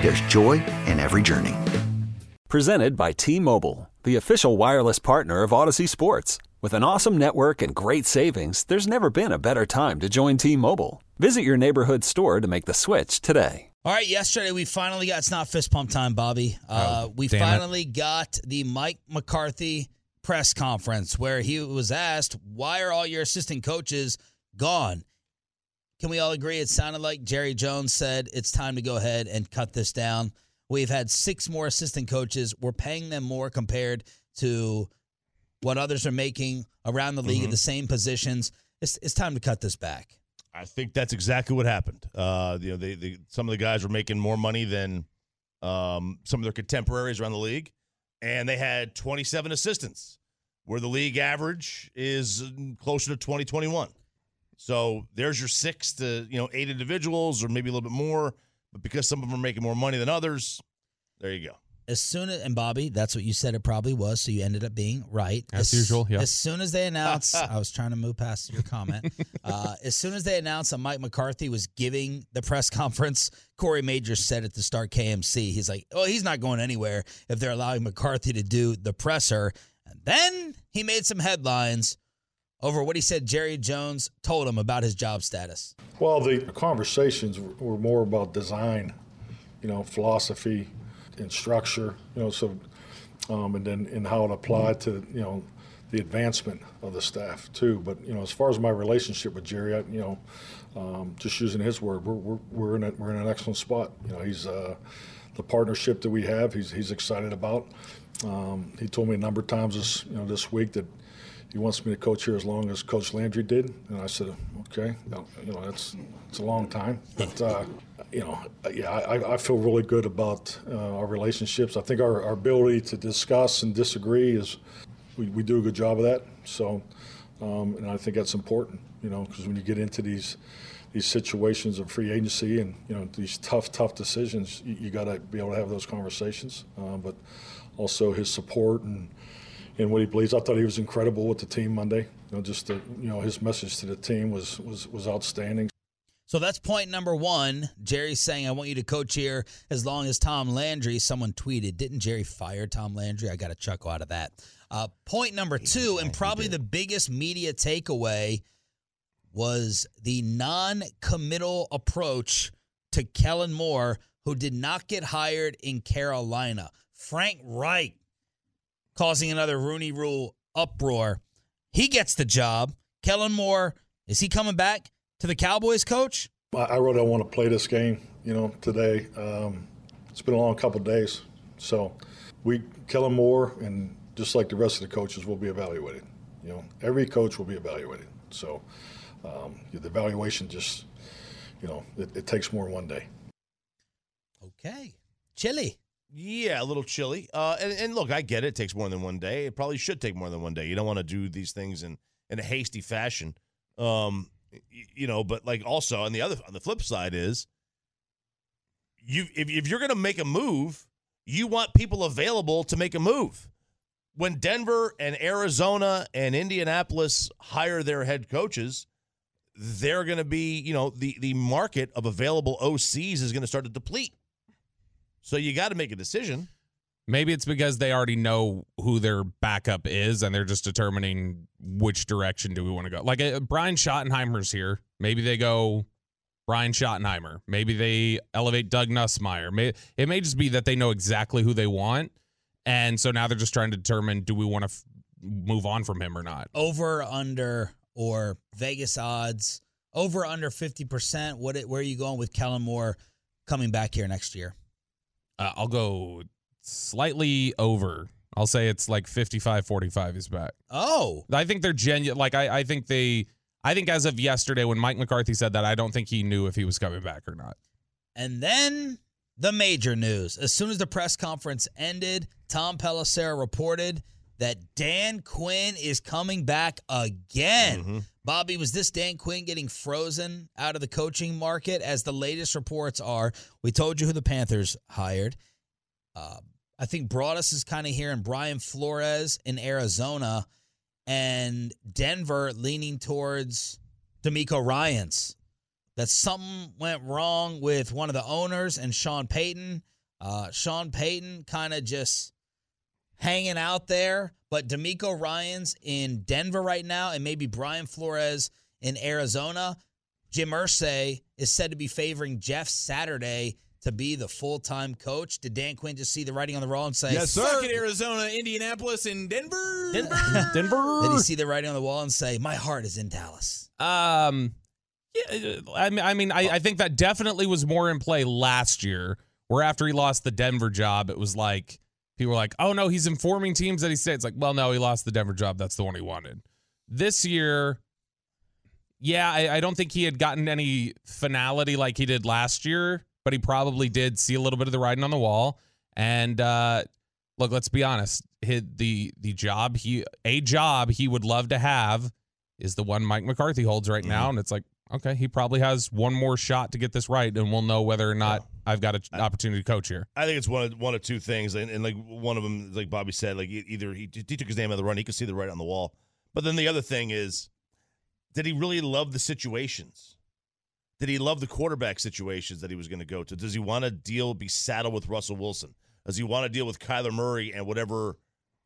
there's joy in every journey. Presented by T Mobile, the official wireless partner of Audacy Sports. With an awesome network and great savings, there's never been a better time to join T Mobile. Visit your neighborhood store to make the switch today. All right, yesterday we finally got, it's not fist pump time, Bobby. Uh, Oh, we damn it. finally got the Mike McCarthy press conference where he was asked, Why are all your assistant coaches gone? Can we all agree it sounded like Jerry Jones said it's time to go ahead and cut this down? We've had six more assistant coaches. We're paying them more compared to what others are making around the league Mm-hmm. at the same positions. It's, it's time to cut this back. I think that's exactly what happened. Uh, you know, they, they some of the guys were making more money than um, some of their contemporaries around the league, and they had 27 assistants, where the league average is mm, closer to 20, 21. So there's your six to you know eight individuals, or maybe a little bit more. But because some of them are making more money than others, there you go. as soon as and Bobby, that's what you said it probably was, so you ended up being right. As usual, yeah. As soon as they announced, I was trying to move past your comment. uh, as soon as they announced that Mike McCarthy was giving the press conference, Corey Major said it to start KMC. He's like, "Oh, he's not going anywhere if they're allowing McCarthy to do the presser." And then he made some headlines over what he said Jerry Jones told him about his job status. Well, the conversations were more about design, you know, philosophy and structure, you know, so, um, and then and how it applied to, you know, the advancement of the staff too. But you know, as far as my relationship with Jerry, I, you know, um, just using his word, we're, we're, we're in a, we're in an excellent spot. You know, he's uh, the partnership that we have. He's he's excited about. Um, he told me a number of times this you know this week that he wants me to coach here as long as Coach Landry did, and I said, okay, you know that's it's a long time, but uh, you know, yeah, I, I feel really good about uh, our relationships. I think our, our ability to discuss and disagree is we, we do a good job of that. So, um, and I think that's important, you know, because when you get into these these situations of free agency and you know these tough, tough decisions, you, you got to be able to have those conversations. Uh, but also his support and and what he believes. I thought he was incredible with the team Monday. You know, just the, you know his message to the team was was was outstanding. So that's point number one. Jerry's saying, I want you to coach here as long as Tom Landry. Someone tweeted, Didn't Jerry fire Tom Landry? I got a chuckle out of that. Uh, point number two, and probably the biggest media takeaway, was the non committal approach to Kellen Moore, who did not get hired in Carolina. Frank Reich causing another Rooney Rule uproar. He gets the job. Kellen Moore, is he coming back to the Cowboys coach? I, I really don't want to play this game, you know, today. Um, it's been a long couple of days, so we Kellen Moore and just like the rest of the coaches will be evaluated. You know, every coach will be evaluated. So um, the evaluation just, you know, it, it takes more than one day. Okay. Chili. Yeah, a little chilly. Uh, and, and look, I get it. It takes more than one day. It probably should take more than one day. You don't want to do these things in, in a hasty fashion. Um, y- you know, but like also on the other on the flip side is you if, if you're going to make a move, you want people available to make a move. When Denver and Arizona and Indianapolis hire their head coaches, they're going to be, you know, the the market of available OCs is going to start to deplete. So you got to make a decision. Maybe it's because they already know who their backup is and they're just determining which direction do we want to go. Like uh, Brian Schottenheimer's here. Maybe they go Brian Schottenheimer. Maybe they elevate Doug Nussmeier. May, it may just be that they know exactly who they want And so now they're just trying to determine do we want to f- move on from him or not. Over, under, or Vegas odds. Over, under 50%. What? Where are you going with Kellen Moore coming back here next year? Uh, I'll go slightly over. I'll say it's like 55 45 he's back. Oh, I think they're genuine. Like, I, I think they, I think as of yesterday when Mike McCarthy said that, I don't think he knew if he was coming back or not. And then the major news. As soon as the press conference ended, Tom Pelissero reported that Dan Quinn is coming back again. Mhm. Bobby, was this Dan Quinn getting frozen out of the coaching market? As the latest reports are, we told you who the Panthers hired. Uh, I think Broadus is kind of hearing Brian Flores in Arizona, and Denver leaning towards DeMeco Ryans that something went wrong with one of the owners and Sean Payton. Uh, Sean Payton kind of just hanging out there, but DeMeco Ryan's in Denver right now, and maybe Brian Flores in Arizona. Jim Irsay is said to be favoring Jeff Saturday to be the full time coach. Did Dan Quinn just see the writing on the wall and say, Yes, Suck it, Arizona, Indianapolis, and Denver. Denver. Denver. Did he see the writing on the wall and say, "My heart is in Dallas"? Um, yeah, I mean, I mean, I, I think that definitely was more in play last year, where after he lost the Denver job, it was like people were like, "Oh no, he's informing teams that he stayed." It's like, well, no, he lost the Denver job. That's the one he wanted. This year, yeah, I, I don't think he had gotten any finality like he did last year, but he probably did see a little bit of the writing on the wall. And uh, look, let's be honest, his, the the job he a job he would love to have is the one Mike McCarthy holds right now, and it's like, okay, he probably has one more shot to get this right, and we'll know whether or not I've got an opportunity to coach here. I think it's one of one of two things, and, and like one of them, like Bobby said, like either he, he took his name out of the run, he could see the right on the wall, but then the other thing is, did he really love the situations? Did he love the quarterback situations that he was going to go to? Does he want to deal, be saddled with Russell Wilson? Does he want to deal with Kyler Murray and whatever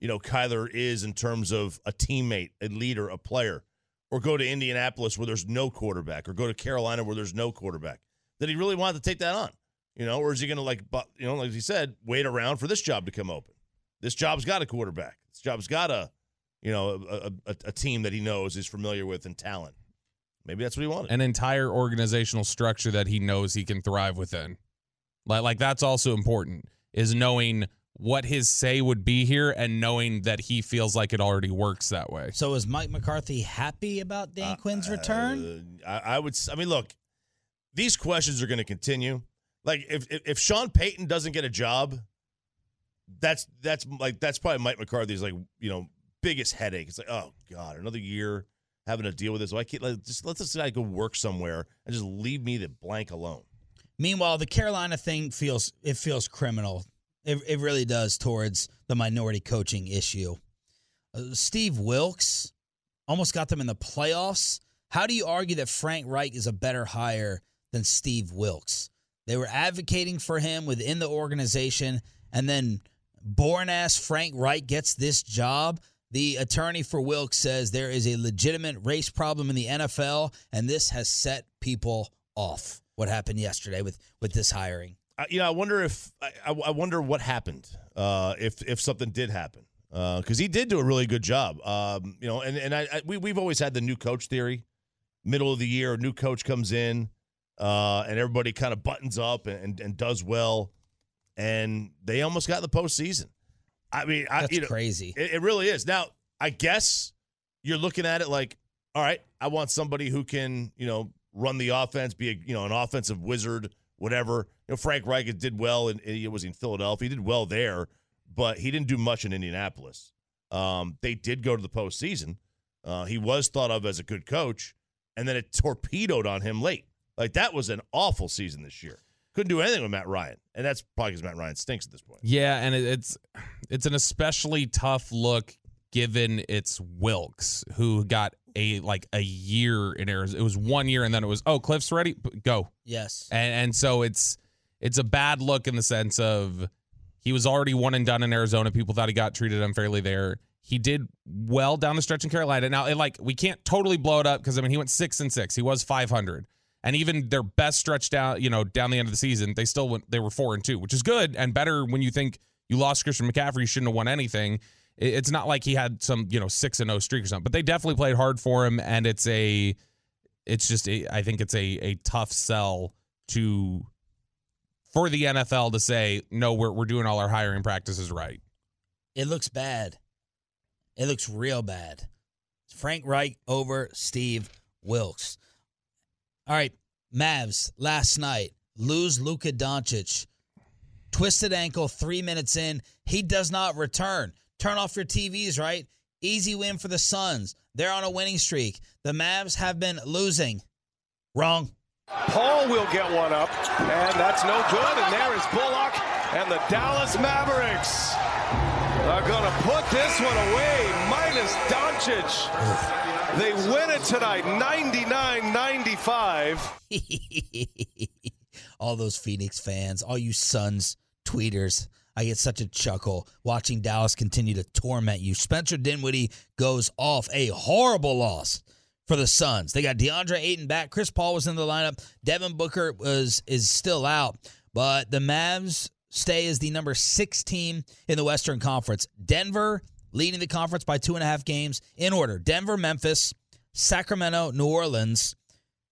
you know Kyler is in terms of a teammate, a leader, a player, or go to Indianapolis where there's no quarterback, or go to Carolina where there's no quarterback? Did he really want to take that on? You know, or is he going to like, you know, like he said, wait around for this job to come open? This job's got a quarterback. This job's got a, you know, a, a, a team that he knows is familiar with and talent. Maybe that's what he wanted. An entire organizational structure that he knows he can thrive within. Like, like that's also important is knowing what his say would be here and knowing that he feels like it already works that way. So is Mike McCarthy happy about Dan Quinn's return? Uh, I, I would. I mean, look, these questions are going to continue. Like, if, if if Sean Payton doesn't get a job, that's that's like that's probably Mike McCarthy's like you know biggest headache. It's like, oh god, another year having to deal with this. Why can't like, just let this guy go work somewhere and just leave me the blank alone? Meanwhile, the Carolina thing feels it feels criminal. It, it really does towards the minority coaching issue. Uh, Steve Wilks almost got them in the playoffs. How do you argue that Frank Reich is a better hire than Steve Wilks? They were advocating for him within the organization, and then born ass Frank Reich gets this job. The attorney for Wilks says there is a legitimate race problem in the NFL, and this has set people off. What happened yesterday with with this hiring? I, you know, I wonder if I, I wonder what happened uh, if if something did happen because he did do a really good job. Um, you know, and and I, I we we've always had the new coach theory. Middle of the year, a new coach comes in, uh, and everybody kind of buttons up and, and, and does well, and they almost got in the postseason. I mean, I, That's you know, crazy. It, it really is. Now, I guess you're looking at it like, all right, I want somebody who can, you know, run the offense, be a, you know, an offensive wizard, whatever. You know, Frank Reich did well, and he was in Philadelphia. He did well there, but he didn't do much in Indianapolis. Um, they did go to the postseason. Uh, he was thought of as a good coach, and then it torpedoed on him late. Like that was an awful season this year. Couldn't do anything with Matt Ryan, and that's probably because Matt Ryan stinks at this point. Yeah, and it, it's it's an especially tough look given it's Wilks who got a like a year in Arizona. It was one year, and then it was oh Kliff's ready, go. Yes. And and so it's it's a bad look in the sense of he was already one and done in Arizona. People thought he got treated unfairly there. He did well down the stretch in Carolina. Now, it, like we can't totally blow it up because I mean he went six and six. He was five hundred, and even their best stretch down, you know, down the end of the season, they still went. They were four and two, which is good and better when you think You lost Christian McCaffrey, you shouldn't have won anything. It- It's not like he had some, you know, 6 and 0 streak or something, but they definitely played hard for him and it's a it's just a, I think it's a a tough sell to for the NFL to say, "No, we're we're doing all our hiring practices right." It looks bad. It looks real bad. Frank Reich over Steve Wilks. All right, Mavs last night lose Luka Doncic. Twisted ankle, three minutes in. He does not return. Turn off your TVs, right? Easy win for the Suns. They're on a winning streak. The Mavs have been losing. Wrong. Paul will get one up, and that's no good. And there is Bullock, and the Dallas Mavericks are going to put this one away, minus Doncic. They win it tonight, 99 95. all those Phoenix fans, all you Suns tweeters. I get such a chuckle watching Dallas continue to torment you. Spencer Dinwiddie goes off a horrible loss for the Suns. They got DeAndre Ayton back. Chris Paul was in the lineup. Devin Booker was is still out, but the Mavs stay as the number six team in the Western Conference. Denver leading the conference by two and a half games in order. Denver, Memphis, Sacramento, New Orleans,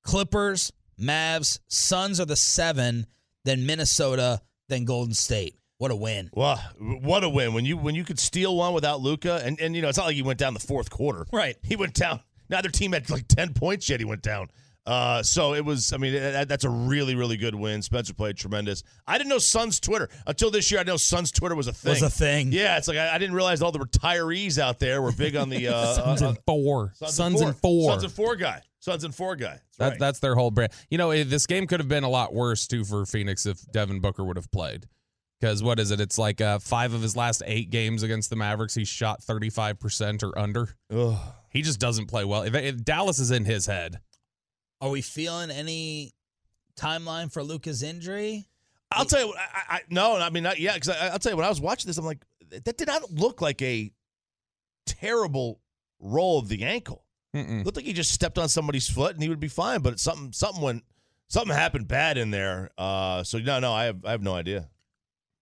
Clippers, Mavs, Suns are the seven, then Minnesota, then Golden State. What a win. Well, what a win when you when you could steal one without Luka, and and you know it's not like he went down the fourth quarter. Right. He went down. Neither team had like ten points yet. He went down. Uh, so it was. I mean, that, that's a really really good win. Spencer played tremendous. I didn't know Suns Twitter until this year. I know Suns Twitter was a thing. Was a thing. Yeah, it's like I, I didn't realize all the retirees out there were big on the uh, Suns uh, and four. Sons, Sons and four. Sons and four guy. Sons and four guy. That's That, right. That's their whole brand. You know, eh, this game could have been a lot worse too for Phoenix if Devin Booker would have played. Because what is it? It's like uh, five of his last eight games against the Mavericks, he shot thirty five percent or under. Ugh. He just doesn't play well. If, if Dallas is in his head, Are we feeling any timeline for Luka's injury? I'll tell you what. I, I no, I mean not yet. Because I'll tell you when I was watching this, I'm like, that did not look like a terrible roll of the ankle. Mm-mm. Looked like he just stepped on somebody's foot and he would be fine. But something, something went, something happened bad in there. Uh, so no, no, I have, I have no idea.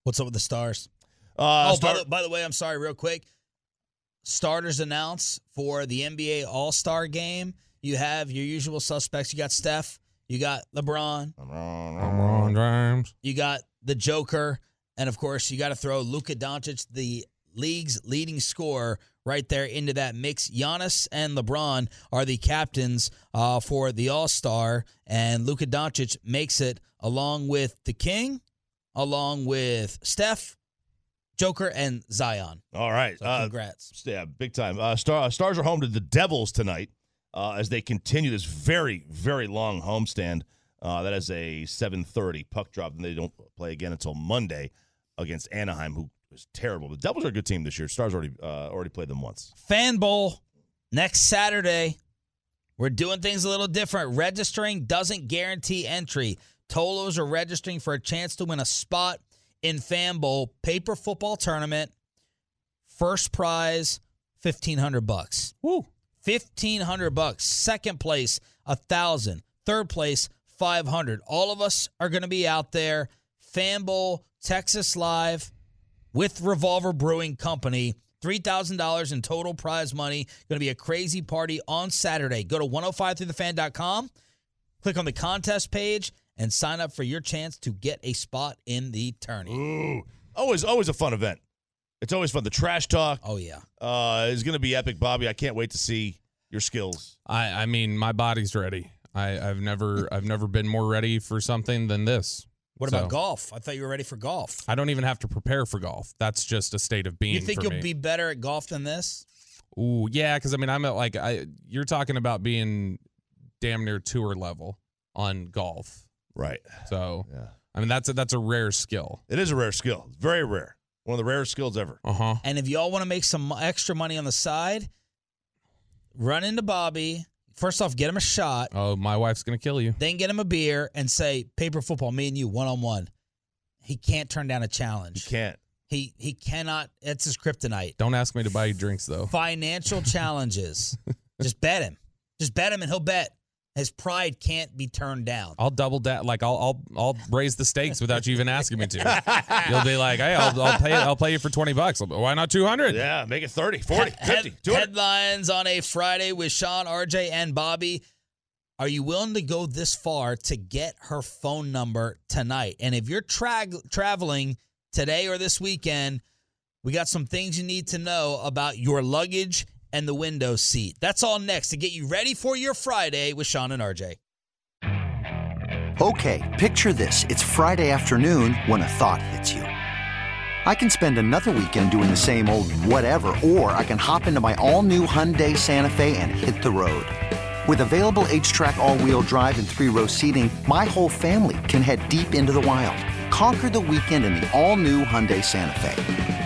What's up with the stars? Uh, oh, start- by, the, by the way, I'm sorry, real quick. Starters announced for the NBA All Star game. You have your usual suspects. You got Steph. You got LeBron. LeBron James. You got the Joker. And of course, you got to throw Luka Doncic, the league's leading scorer, right there into that mix. Giannis and LeBron are the captains uh, for the All Star. And Luka Doncic makes it along with the King, along with Steph, Joker, and Zion. All right. So Uh, congrats. yeah, big time. Uh, Star, Stars are home to the Devils tonight uh, as they continue this very, very long homestand. Uh, that is a 7:30 puck drop, and they don't play again until Monday against Anaheim, who is terrible. The Devils are a good team this year. Stars already uh, already played them once. Fan Bowl next Saturday. We're doing things a little different. Registering doesn't guarantee entry. Tolos are registering for a chance to win a spot in Fan Bowl paper football tournament. First prize, fifteen hundred bucks. Woo. Fifteen hundred bucks. Second place, a thousand. Third place, five hundred. All of us are going to be out there. Fan Bowl, Texas Live, with Revolver Brewing Company. $3,000 in total prize money. Going to be a crazy party on Saturday. Go to 1053thefan.com, click on the contest page, and sign up for your chance to get a spot in the tourney. Ooh, always always a fun event. It's always fun. The trash talk Oh, yeah. uh, is going to be epic, Bobby. I can't wait to see your skills. I I mean, my body's ready. I I've never I've never been more ready for something than this. What So- about golf? I thought you were ready for golf. I don't even have to prepare for golf. That's just a state of being. You think for you'll me. be better at golf than this? Ooh, yeah, because I mean, I'm at like I. You're talking about being damn near tour level on golf. Right. So Yeah. I mean, that's a, that's a rare skill. It is a rare skill. It's very rare. One of the rarest skills ever. Uh huh. And if y'all want to make some extra money on the side, run into Bobby. First off, get him a shot. Oh, my wife's gonna kill you. then get him a beer and say paper football me and you one on one he can't turn down a challenge. He can't. he he cannot it's his kryptonite Don't ask me to buy you drinks though. financial challenges just bet him just bet him and he'll bet His pride can't be turned down. I'll double that. Like I'll I'll I'll raise the stakes without you even asking me to. You'll be like, hey, I'll, I'll pay I'll pay you for twenty bucks. Why not two hundred? Yeah, make it 30, 40, 50, 200. headlines on a Friday with Sean, RJ, and Bobby. Are you willing to go this far to get her phone number tonight? And if you're tra- traveling today or this weekend, we got some things you need to know about your luggage and the window seat. That's all next to get you ready for your Friday with Sean and RJ. Okay, picture this. It's Friday afternoon when a thought hits you. I can spend another weekend doing the same old whatever, or I can hop into my all new Hyundai Santa Fe and hit the road. With available HTRAC, all wheel drive, and three row seating, my whole family can head deep into the wild. Conquer the weekend in the all new Hyundai Santa Fe.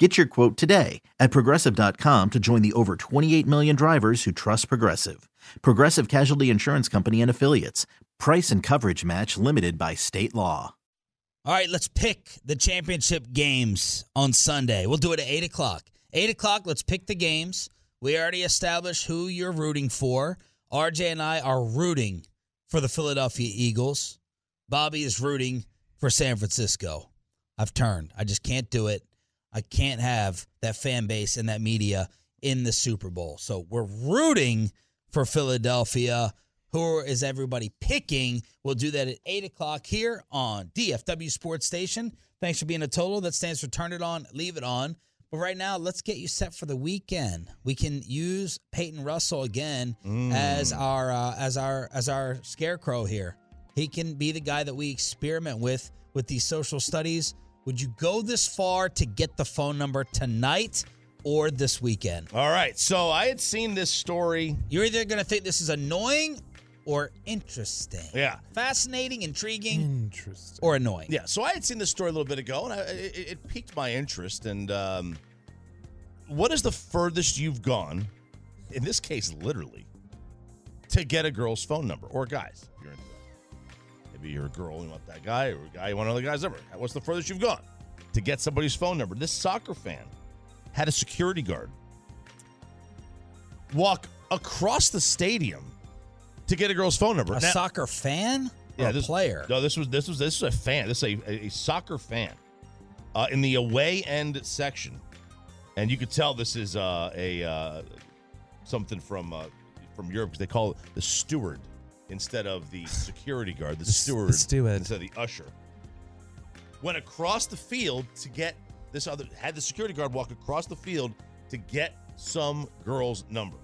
Get your quote today at progressive.com to join the over 28 million drivers who trust Progressive. Progressive Casualty Insurance Company and Affiliates. Price and coverage match limited by state law. All right, let's pick the championship games on Sunday. We'll do it at 8 o'clock. 8 o'clock, let's pick the games. We already established who you're rooting for. RJ and I are rooting for the Philadelphia Eagles. Bobby is rooting for San Francisco. I've turned. I just can't do it. I can't have that fan base and that media in the Super Bowl. So we're rooting for Philadelphia. Who is everybody picking? We'll do that at 8 o'clock here on DFW Sports Station. Thanks for being a total. That stands for turn it on, leave it on. But right now, let's get you set for the weekend. We can use Peyton Russell again as our uh, as our as our scarecrow here. He can be the guy that we experiment with with these social studies. Would you go this far to get the phone number tonight or this weekend? All right. So I had seen this story. You're either going to think this is annoying or interesting. Yeah. Fascinating, intriguing, Interesting. or annoying. Yeah. So I had seen this story a little bit ago, and I, it, it piqued my interest. And um, what is the furthest you've gone, in this case, literally, to get a girl's phone number or guys? If you're into that. Maybe you're a girl, you want that guy, or a guy, you want another guy's number. What's the furthest you've gone to get somebody's phone number? This soccer fan had a security guard walk across the stadium to get a girl's phone number. A Now- soccer fan or a this, player? No, this was this was this is a fan. This is a, a, soccer fan uh, in the away end section, and you could tell this is uh, a uh, something from uh, from Europe because they call it the steward instead of the security guard. The, The steward, the steward. instead of the usher. Went across the field to get this other had the security guard walk across the field to get some girl's number.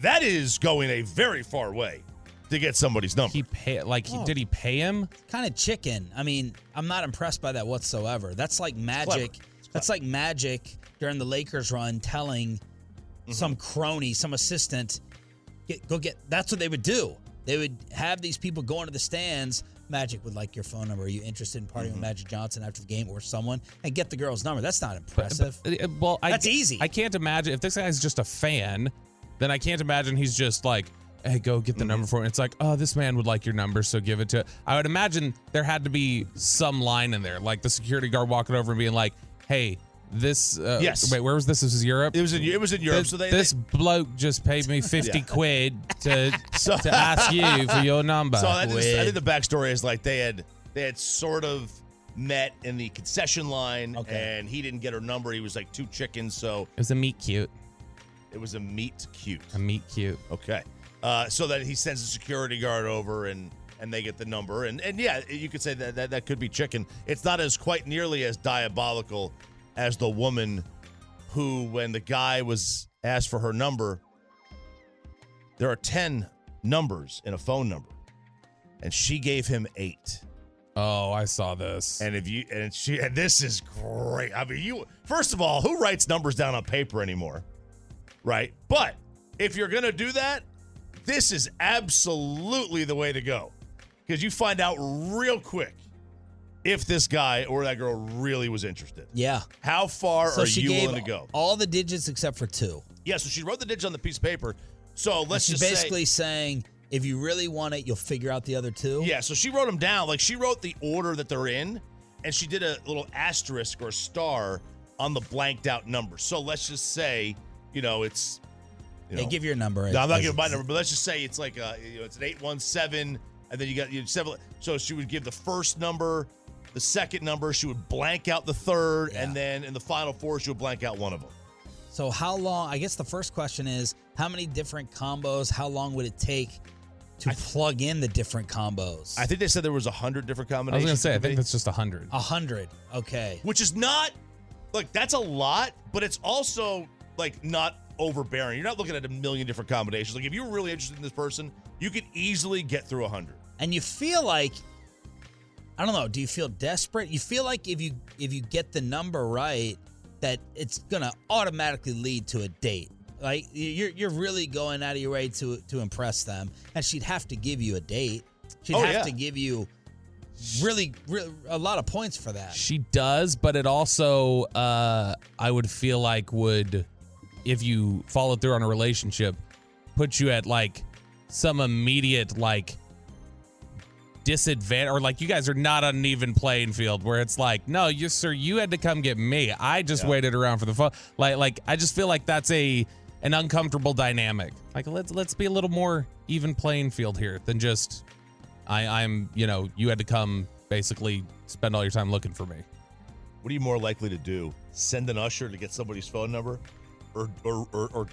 That is going a very far way to get somebody's number. He pay like Oh. did he pay him? kind of chicken. I mean, I'm not impressed by that whatsoever. That's like magic. clever. It's That's like magic during the Lakers run telling Mm-hmm. some crony, some assistant, get, go get. That's what they would do. They would have these people go into the stands. Magic would like your phone number. Are you interested in partying Mm-hmm. with Magic Johnson after the game or someone and get the girl's number? That's not impressive. But, uh, well, I, That's easy. I can't imagine if this guy's just a fan, then I can't imagine he's just like, "Hey, go get the Mm-hmm. number for me." It's like, "Oh, this man would like your number, so give it to." I would imagine there had to be some line in there, like the security guard walking over and being like, "Hey, this." Uh, Yes. Wait, where was this? This was Europe. It was in it was in Europe. This, so they, this they- bloke just paid me fifty Yeah. quid to So- to ask you for your number. so I think, the, I think the backstory is like they had they had sort of met in the concession line, and he didn't get her number. He was like two chickens, so It was a meet cute. it was a meet cute. A meet cute. Okay. Uh, so that he sends a security guard over and and they get the number and and yeah, you could say that that, that could be chicken. It's not as quite nearly as diabolical as the woman who, when the guy was asked for her number, there are ten numbers in a phone number, and she gave him eight. Oh, I saw this. And if you and she and this is great. I mean, you first of all, who writes numbers down on paper anymore? Right? But if you're gonna do that, this is absolutely the way to go. Because you find out real quick if this guy or that girl really was interested. Yeah. How far So are she you gave willing to go? all the digits except for two. Yeah, so she wrote the digits on the piece of paper. So let's she's just basically say, saying if you really want it, you'll figure out the other two. Yeah, so she wrote them down. Like she wrote the order that they're in, and she did a little asterisk or star on the blanked out number. So let's just say, you know, it's. You know, give your number. No, I'm not giving my number, but let's just say it's like a, you know, it's an eight one seven, and then you got you seven. So she would give the first number, the second number. She would blank out the third, and then in the final four, she would blank out one of them. So how long? I guess the first question is how many different combos? How long would it take to plug in the different combos? I think they said there was a hundred different combinations. I was gonna say, I think be. that's just a hundred. A hundred. Okay. which is not like that's a lot, but it's also like not overbearing. You're not looking at a million different combinations. Like if you're really interested in this person, you could easily get through a hundred. And you feel like I don't know. Do you feel desperate? You feel like if you if you get the number right, that it's gonna automatically lead to a date. Like you're you're really going out of your way to to impress them, and she'd have to give you a date. She'd Oh, have yeah. to give you really, really a lot of points for that. She does, but it also uh I would feel like would if you follow through on a relationship, put you at like some immediate like disadvantage or like you guys are not on an even playing field where it's like, no, you sir, you had to come get me. I just Yeah. waited around for the phone. Like like I just feel like that's a an uncomfortable dynamic. Like let's let's be a little more even playing field here than just I, I'm, you know, you had to come basically spend all your time looking for me. What are you more likely to do? Send an usher to get somebody's phone number, or or or, or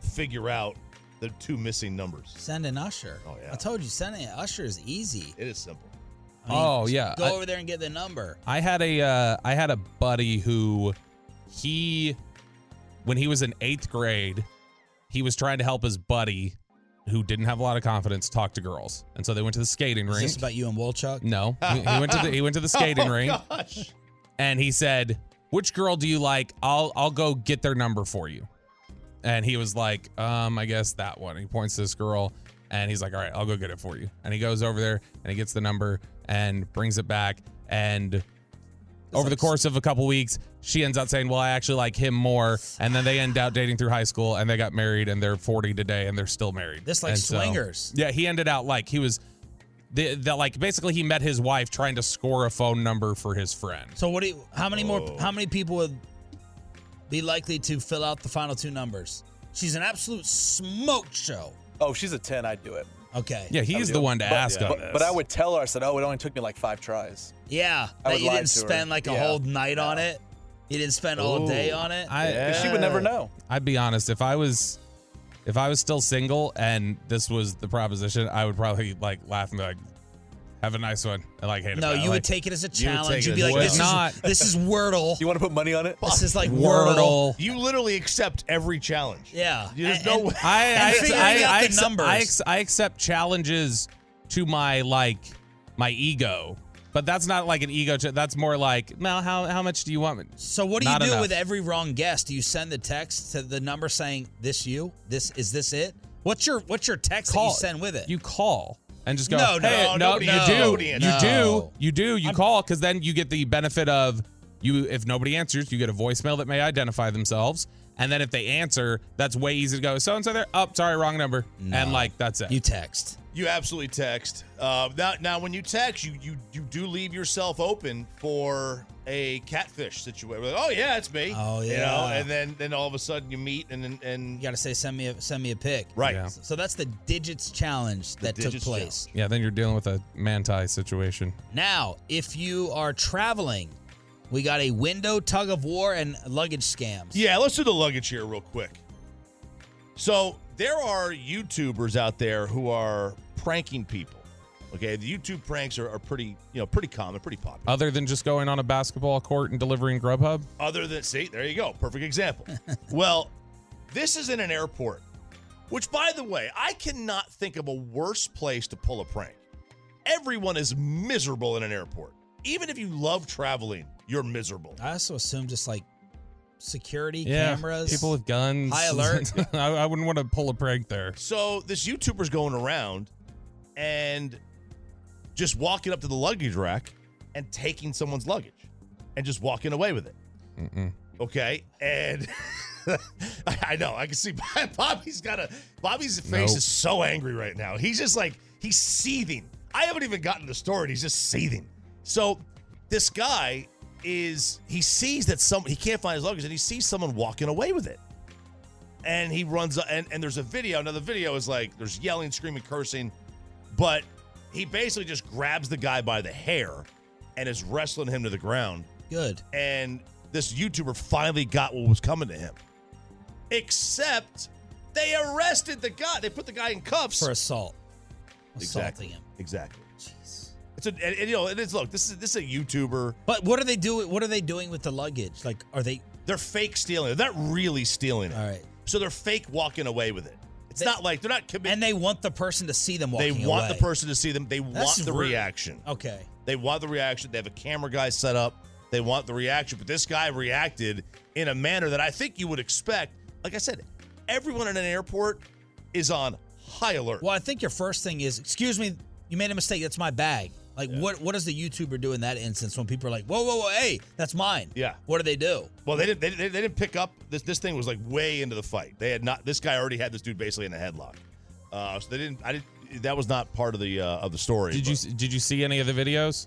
figure out the two missing numbers? Send an usher. Oh, yeah. I told you, sending an usher is easy. It is simple. I mean, Oh, yeah. Go I- over there and get the number. I had a uh, I had a buddy who he when he was in eighth grade, he was trying to help his buddy who didn't have a lot of confidence talk to girls, and so they went to the skating Is rink. this about you and Wolchuk? no, he, he went to the he went to the skating oh, rink, Gosh. and he said, "Which girl do you like? I'll I'll go get their number for you." And he was like, "Um, I guess that one." He points to this girl, and he's like, "All right, I'll go get it for you." And he goes over there and he gets the number and brings it back. And over the course of a couple weeks, she ends up saying, "Well, I actually like him more." And then they end up dating through high school, and they got married, and they're 40 today, and they're still married. This like And so- swingers. yeah, he ended out like he was. The, the, like basically he met his wife trying to score a phone number for his friend. So what do you, how many Oh. more how many people would be likely to fill out the final two numbers? She's an absolute smoke show. Oh, if she's a 10, I'd do it. Okay. Yeah, he's the it. one to But- ask on But, this. but I would tell her, I said, oh, it only took me like five tries. Yeah. I That would you didn't to her. spend like a Yeah. whole night on it. You didn't spend all day on it. I, Yeah. 'Cause she would never know. I'd be honest. If I was, if I was still single and this was the proposition, I would probably like laugh and be like, "Have a nice one." I like hate it. no, you like, would take it as a challenge. take You'd it be as like, a this challenge. is this is Wordle. You want to put money on it? This is like Wordle. Wordle. You literally accept every challenge. Yeah. There's And- no and- way. I And I, figuring I, out I, the accept, numbers. I, ex- I accept challenges to my like my ego, but that's not like an ego. Ch- that's more like, Mel, how how much do you want? me? So what do you Not do enough. with every wrong guess? Do you send the text to the number saying this you? This is this it? What's your what's your text that you send with it? You call and just go. No, no, hey, no, nobody you answers. do, Nobody you answers. do, you do. You call because then you get the benefit of you. If nobody answers, you get a voicemail that may identify themselves, and then if they answer, that's way easy to go. So and so there. Up, sorry, wrong number, and like that's it. You text. You absolutely text. Uh, now, now, when you text, you you you do leave yourself open for a catfish situation. Like, oh yeah, it's me. Oh, You know, yeah. and then then all of a sudden you meet and and, and You got to say send me a send me a pic. right. Yeah. So that's the digits challenge that took digits place. Yeah, then you're dealing with a Manti situation. Now, if you are traveling, we got a window tug of war and luggage scams. Yeah, let's do the luggage here real quick. So there are YouTubers out there who are pranking people. Okay, the YouTube pranks are, are pretty, you know, pretty common, pretty popular. Other than just going on a basketball court and delivering Grubhub. Other than see, there you go, perfect example. well, this is in an airport, which, by the way, I cannot think of a worse place to pull a prank. Everyone is miserable in an airport. Even if you love traveling, you're miserable. I also assume just like security Yeah, cameras. people with guns. High alert. I, I wouldn't want to pull a prank there. So this YouTuber's going around and just walking up to the luggage rack and taking someone's luggage and just walking away with it. Mm-mm. Okay, and I I know I can see Bobby's got a Bobby's face Nope. is so angry right now. He's just like he's seething. I haven't even gotten to the store and he's just seething. So this guy is he sees that some he can't find his luggage and he sees someone walking away with it. And he runs and and there's a video. Now the video is like there's yelling, screaming, cursing, but he basically just grabs the guy by the hair and is wrestling him to the ground Good. and this YouTuber finally got what was coming to him. Except they arrested the guy. They put the guy in cuffs For assault. Assaulting Exactly. him. Exactly. It's a and, and, you know it is. Look, this is this is a YouTuber. But what are they doing? What are they doing with the luggage? Like, are they? They're fake stealing. it. They're not really stealing it. All right. So they're fake walking away with it. It's They- not like they're not committing. And they want the person to see them They walking want away. the person to see them. They That's want the rude. reaction. Okay. They want the reaction. They have a camera guy set up. They want the reaction. But this guy reacted in a manner that I think you would expect. Like I said, everyone in an airport is on high alert. Well, I think your first thing is, excuse me, you made a mistake. That's my bag. Like, what what does the YouTuber do in that instance when people are like, whoa, whoa, whoa, hey, that's mine? Yeah. What do they do? Well, they didn't. They, they, they didn't pick up this. This thing was like way into the fight. They had not. This guy already had this dude basically in a headlock. Uh, so they didn't. I didn't. That was not part of the uh, of the story. Did you did you see any of the videos?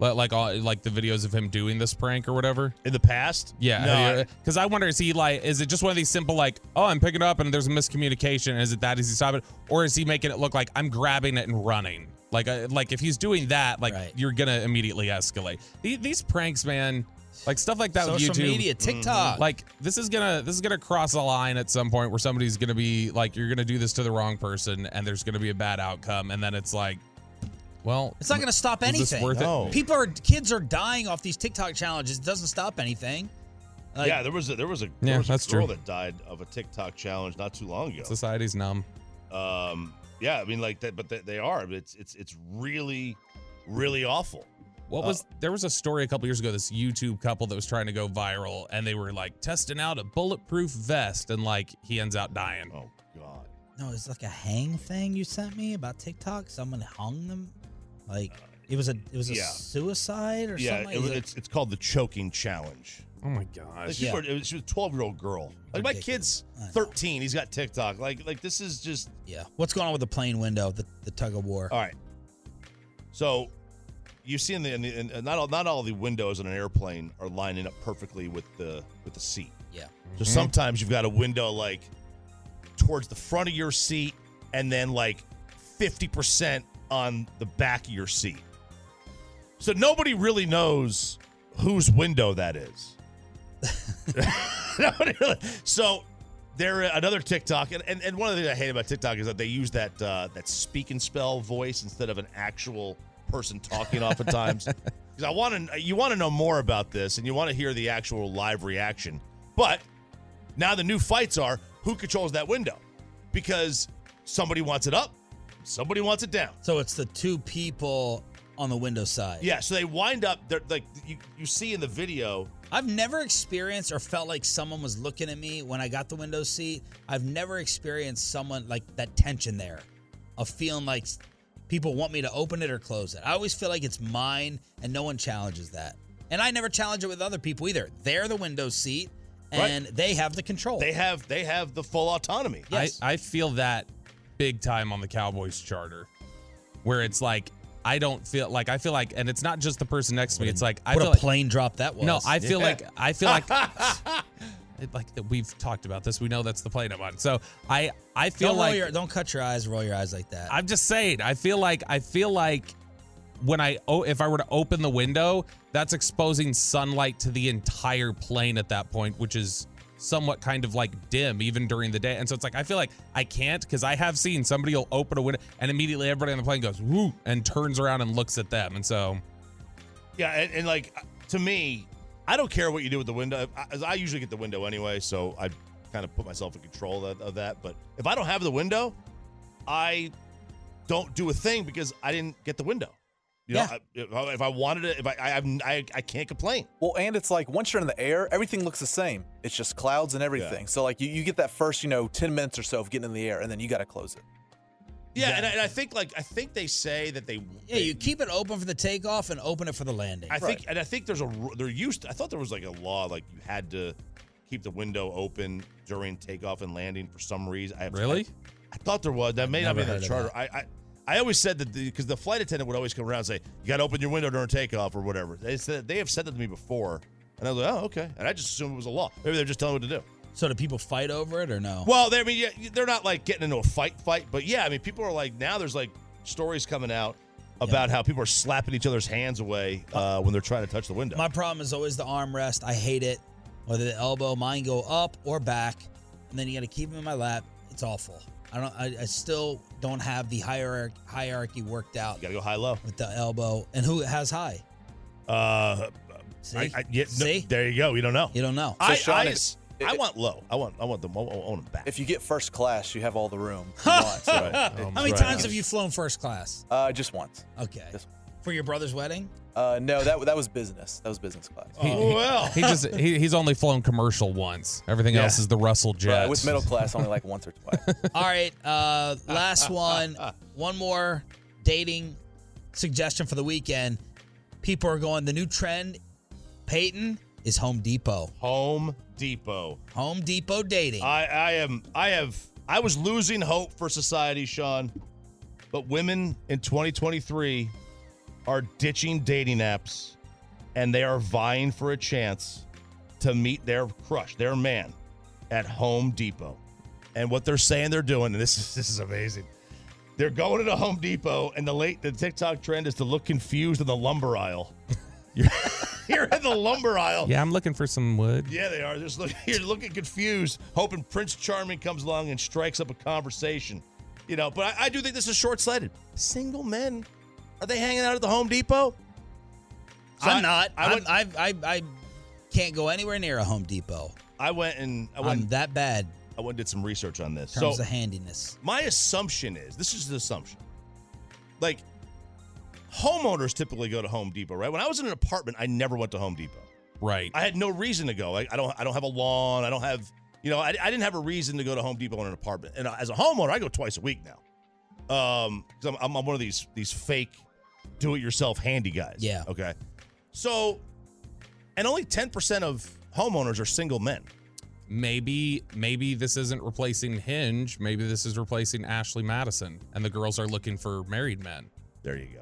Like like all, like the videos of him doing this prank or whatever? in the past? Yeah, No. because I wonder is he like is it just one of these simple like oh I'm picking it up and there's a miscommunication is it that is he stopping it or is he making it look like I'm grabbing it and running like uh, like if he's doing that like Right. you're gonna immediately escalate these, these pranks man like stuff like that Social with YouTube media, TikTok. like this is gonna this is gonna cross a line at some point where somebody's gonna be like you're gonna do this to the wrong person and there's gonna be a bad outcome and then it's like well It's not going to stop anything. worth No. it People are kids are dying off these TikTok challenges. It doesn't stop anything. Like, yeah, there was a there was a, there Yeah, was a that's girl true. that died of a TikTok challenge not too long ago. society's numb Um, yeah, I mean like that, but they, they are. It's it's it's really really awful. What Uh, was there was a story a couple years ago? This YouTube couple that was trying to go viral, and they were like testing out a bulletproof vest, and like he ends out dying. Oh God. No, it's like a hang thing you sent me about TikTok. Someone hung them. Like it was a it was a Yeah. suicide or Yeah, something. it, was- it's it's called the choking challenge. Oh my Like, gosh! people Yeah. are- she was a twelve year old girl. Like my kid's thirteen. He's got TikTok. Like like this is just yeah. What's going on with the plane window? The the tug of war. all right. So you see in the, in the in, not all not all the windows in an airplane are lining up perfectly with the with the seat. Yeah. So mm-hmm. sometimes you've got a window like towards the front of your seat and then like 50% on the back of your seat. So nobody really knows whose window that is. So there another TikTok and, and, and one of the things I hate about TikTok is that they use that uh, that speak and spell voice instead of an actual person talking oftentimes. Because I want to you want to know more about this and you want to hear the actual live reaction. But now the new fights are who controls that window because somebody wants it up, somebody wants it down. So it's the two people on the window side. Yeah, so they wind up. They're like you, you see in the video. I've never experienced or felt like someone was looking at me when I got the window seat. I've never experienced someone like that tension there of feeling like people want me to open it or close it. I always feel like it's mine and no one challenges that. And I never challenge it with other people either. They're the window seat and they have the control. They have they have the full autonomy. Yes. I, I feel that big time on the Cowboys charter, where it's like I don't feel like I feel like, and it's not just the person next to me. It's like I what feel a like plane drop that was. no, I feel Yeah. like I feel like like that we've talked about this. We know that's the plane I'm on. So I I feel don't like your, don't cut your eyes, roll your eyes like that. I'm just saying. I feel like I feel like when I oh if I were to open the window, that's exposing sunlight to the entire plane at that point, which is somewhat kind of like dim even during the day. And so it's like I feel like I can't because I have seen somebody will open a window and immediately everybody on the plane goes woo and turns around and looks at them. And so Yeah, and, and like to me, I don't care what you do with the window. As I usually get the window anyway, so I kind of put myself in control of, of that. But if I don't have the window, I don't do a thing because I didn't get the window. You know, I, if, I, wanted it, if I, I, I'm- I, I can't complain. Well, and it's like once you're in the air, everything looks the same. It's just clouds and everything. So like you, you get that first, you know, 10 minutes or so of getting in the air and then you got to close it. Yeah, And, I, and I think like I think they say that they. yeah, you keep it open for the takeoff and open it for the landing. I think, and I think there's a r- there used. To, I thought there was like a law like you had to keep the window open during takeoff and landing for some reason. I have, Really? I, I thought there was. That may not be in the heard charter. I, I I always said that because the, flight attendant would always come around and say you got to open your window during takeoff or whatever. They said they have said that to me before, and I was like, oh okay, and I just assumed it was a law. Maybe they're just telling me what to do. so do people fight over it or no? Well, they, I mean, yeah, they're not like getting into a fight, fight, but yeah, I mean, people are like now. There's like stories coming out about how people are slapping each other's hands away uh, when they're trying to touch the window. My problem is always the armrest. I hate it. Whether the elbow, mine go up or back, and then you got to keep them in my lap. It's awful. I don't. I, I still don't have the hierarchy hierarchy worked out you got to go high low. with the elbow. And who has high? Uh, See? I, I, yeah, no, See? there you go. You don't know. You don't know. I, Sean, I, it- I want low. I want I want them. I want, I want them back. If you get first class, you have all the room. you want, so, Right. How many right. times have you flown first class? uh, just once. Okay. Just- For your brother's wedding? Uh, no, that that was business. That was business class. Oh, well. he just he, he's only flown commercial once. Everything Yeah. else is the Russell jet. Right, with middle class, only like once or twice. All right. Uh, last one. One more dating suggestion for the weekend. People are going, the new trend, Peyton, is Home Depot. Home Depot. Home Depot dating. I, I am. I have. I was losing hope for society, Sean. But women in 2023 are ditching dating apps, and they are vying for a chance to meet their crush, their man, at Home Depot. And what they're saying they're doing, and this is this is amazing. They're going to the Home Depot, and the late the TikTok trend is to look confused in the lumber aisle. You're, you're in the lumber aisle. yeah, I'm looking for some wood. Yeah, they are. Just look, you're looking confused, hoping Prince Charming comes along and strikes up a conversation. You know, but I, I do think this is short-sighted. Single men, are they hanging out at the Home Depot? So I'm I- not. I I, went- I, I, I can't go anywhere near a Home Depot. I went and I I'm went. that bad I went and did some research on this. in terms So of handiness. my assumption is this is the assumption. Like homeowners typically go to Home Depot, right? When I was in an apartment, I never went to Home Depot. Right. I had no reason to go. I, I don't. I don't have a lawn. I don't have. You know, I, I didn't have a reason to go to Home Depot in an apartment. And as a homeowner, I go twice a week now. Um, because I'm, I'm one of these these fake do-it-yourself handy guys. Yeah. Okay. So, and only ten percent of homeowners are single men. maybe maybe this isn't replacing Hinge. Maybe this is replacing Ashley Madison, and the girls are looking for married men. There you go.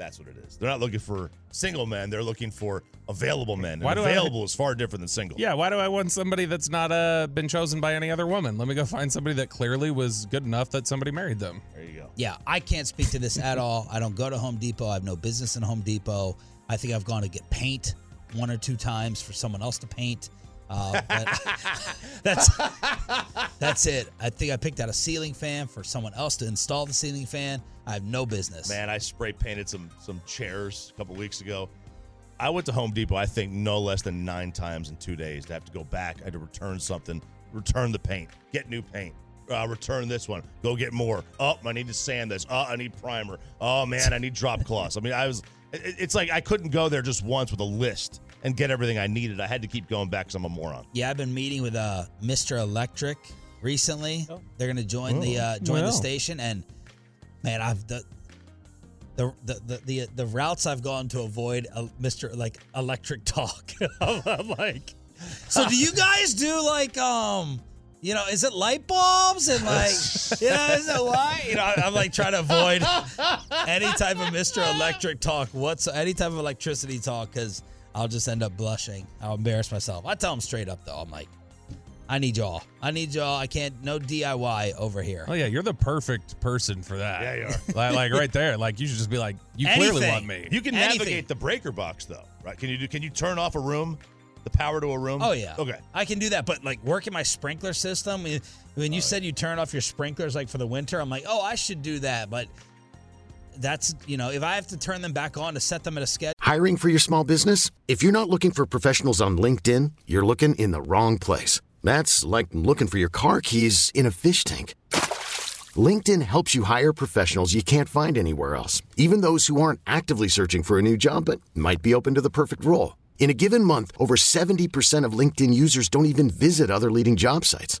That's what it is. They're not looking for single men. They're looking for available men. And Why do I- available is far different than single. Yeah, why do I want somebody that's not uh, been chosen by any other woman? Let me go find somebody that clearly was good enough that somebody married them. There you go. Yeah, I can't speak to this at all. I don't go to Home Depot. I have no business in Home Depot. I think I've gone to get paint one or two times for someone else to paint. Uh, that's that's it. I think I picked out a ceiling fan for someone else to install the ceiling fan. I have no business. Man, I spray painted some some chairs a couple weeks ago. I went to Home Depot, I think no less than nine times in two days to have to go back. I had to return something, return the paint, get new paint, uh, return this one, go get more. Oh, I need to sand this. Oh, I need primer. Oh man, I need drop cloths. I mean, I was. It's like I couldn't go there just once with a list and get everything I needed. I had to keep going back because I'm a moron. Yeah, I've been meeting with uh, Mr. Electric recently. They're going to join the uh, join the station, and man, I've the the the the the, the routes I've gone to avoid uh, Mr. like Electric talk. I'm like, so do you guys do like um you know, is it light bulbs and like, you know, is it why? You know, I- I'm like trying to avoid any type of Mr. Electric talk, what's any type of electricity talk, because I'll just end up blushing. I'll embarrass myself. I tell them straight up though. I'm like, I need y'all. I need y'all. I can't. No DIY over here. Oh yeah, you're the perfect person for that. Yeah, you are. like, like right there. Like you should just be like, you clearly want me. You can Anything. navigate the breaker box though, right? Can you do? Can you turn off a room, the power to a room? Oh yeah. Okay. I can do that, but like working my sprinkler system. When when you said you turn off your sprinklers like for the winter, I'm like, oh, I should do that, but. That's, you know, if I have to turn them back on to set them at a schedule. Hiring for your small business? If you're not looking for professionals on LinkedIn, you're looking in the wrong place. That's like looking for your car keys in a fish tank. LinkedIn helps you hire professionals you can't find anywhere else, even those who aren't actively searching for a new job but might be open to the perfect role. In a given month, over 70% of LinkedIn users don't even visit other leading job sites.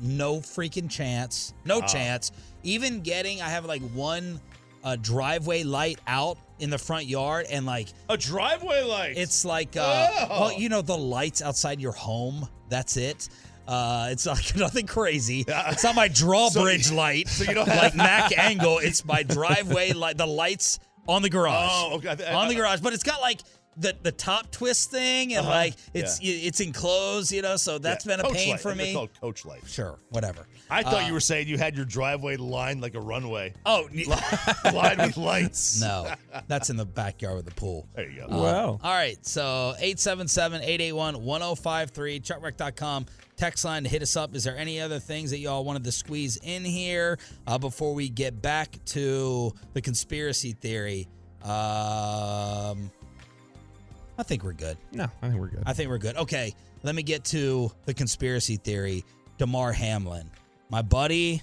No freaking chance. No chance. Even getting, I have like one uh, driveway light out in the front yard, and like A driveway light. it's like, uh, Oh. well, you know, the lights outside your home. That's it. Uh, it's like nothing crazy. It's not my drawbridge So- light. so you don't like Mac Angle. It's my driveway light. The lights on the garage. Oh, okay. On the garage, but it's got like the the top twist thing, and Uh-huh. like it's it's enclosed, you know. So that's Yeah. been a Coach pain light. for They're me. called coach light. Sure, whatever. I thought Uh, you were saying you had your driveway lined like a runway, Oh, lined with lights. no, that's in the backyard with the pool. There you go. Uh, All right. So 877 881 1053, truckwreck.com. Text line to hit us up. Is there any other things that y'all wanted to squeeze in here uh, before we get back to the conspiracy theory? Um, I think we're good. no, I think we're good. I think we're good. Okay, let me get to the conspiracy theory. Damar Hamlin, my buddy,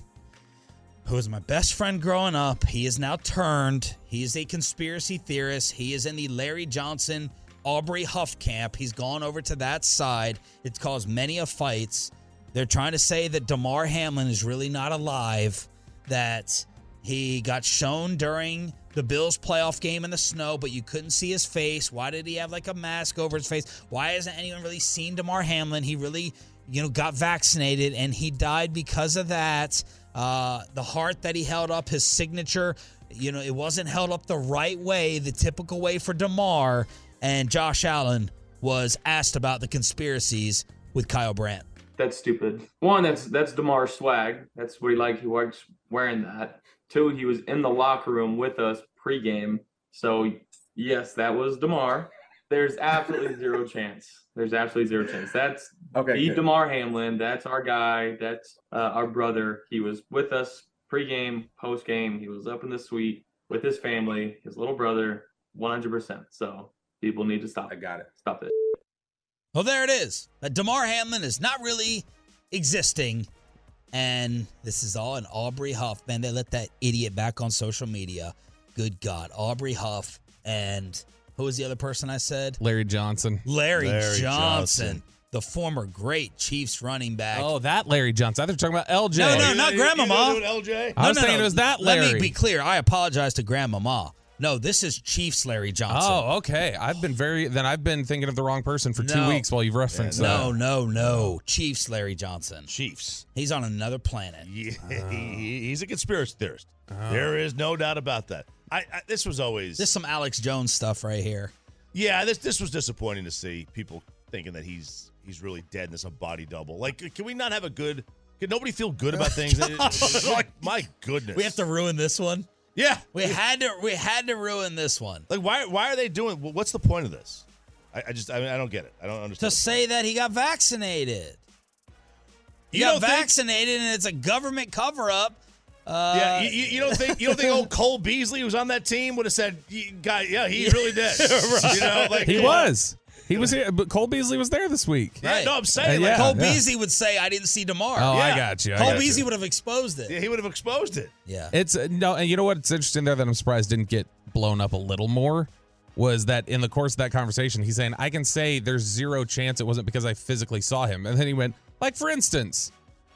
who was my best friend growing up. He is now turned. He is a conspiracy theorist. He is in the Larry Johnson, Aubrey Huff camp. He's gone over to that side. It's caused many of fights. They're trying to say that Damar Hamlin is really not alive. That he got shown during the Bills playoff game in the snow, but you couldn't see his face. Why did he have like a mask over his face? Why hasn't anyone really seen Damar Hamlin? He really, you know, got vaccinated and he died because of that. Uh, the heart that he held up, his signature, you know, it wasn't held up the right way, the typical way for Damar. And Josh Allen was asked about the conspiracies with Kyle Brandt. That's stupid. One, that's that's Damar's swag. That's what he liked. He likes wearing that. Two, he was in the locker room with us pregame. So yes, that was Damar. There's absolutely zero chance. There's absolutely zero chance. That's Okay, the good. Damar Hamlin. That's our guy. That's uh, our brother. He was with us pregame, postgame. He was up in the suite with his family, his little brother, 100%. So people need to stop. I got it. Stop it. Well, there it is. That Damar Hamlin is not really existing. And this is all an Aubrey Huff. Man, they let that idiot back on social media. Good God. Aubrey Huff and who was the other person I said? Larry Johnson. Larry, Larry Johnson, Johnson. the former great Chiefs running back. Oh, that Larry Johnson. I thought you were talking about LJ. No, no, not Grandmama. LJ? I was thinking it was that Let me be clear. I apologize to Grandmama. No, this is Chiefs Larry Johnson. Oh, okay. I've been very. Then I've been thinking of the wrong person for two No. weeks while you've referenced no, that. no, no. Chiefs Larry Johnson. Chiefs. He's on another planet. Yeah, he- he's a conspiracy theorist. Uh-huh. There is no doubt about that. I, I this was always This is some Alex Jones stuff right here. yeah. This this was disappointing to see people thinking that he's he's really dead and it's a body double. Like, can we not have a good? Can nobody feel good about things? like, my goodness, We have to ruin this one. Yeah, We had to. We had to ruin this one Like, why why are they doing? What's the point of this? I, I just I, mean, I don't get it. I don't understand. to understand. say that he got vaccinated. He You got don't think- vaccinated, and it's a government cover up. Uh, yeah, you, you you don't think you don't think old Cole Beasley who was on that team would have said, "Y- "Guy, yeah, he really did." You know, like He was. He was here, but Cole Beasley was there this week. Yeah, no, I'm saying, Uh, like, yeah, Cole yeah. Beasley would say, "I didn't see Damar." Oh, I got you. I Cole got Beasley you. would have exposed it. Yeah, he would have exposed it. Yeah. It's uh, no, and you know what? It's interesting there that I'm surprised didn't get blown up a little more. Was that in the course of that conversation, he's saying, I can say there's zero chance it wasn't because I physically saw him. And then he went, like, for instance,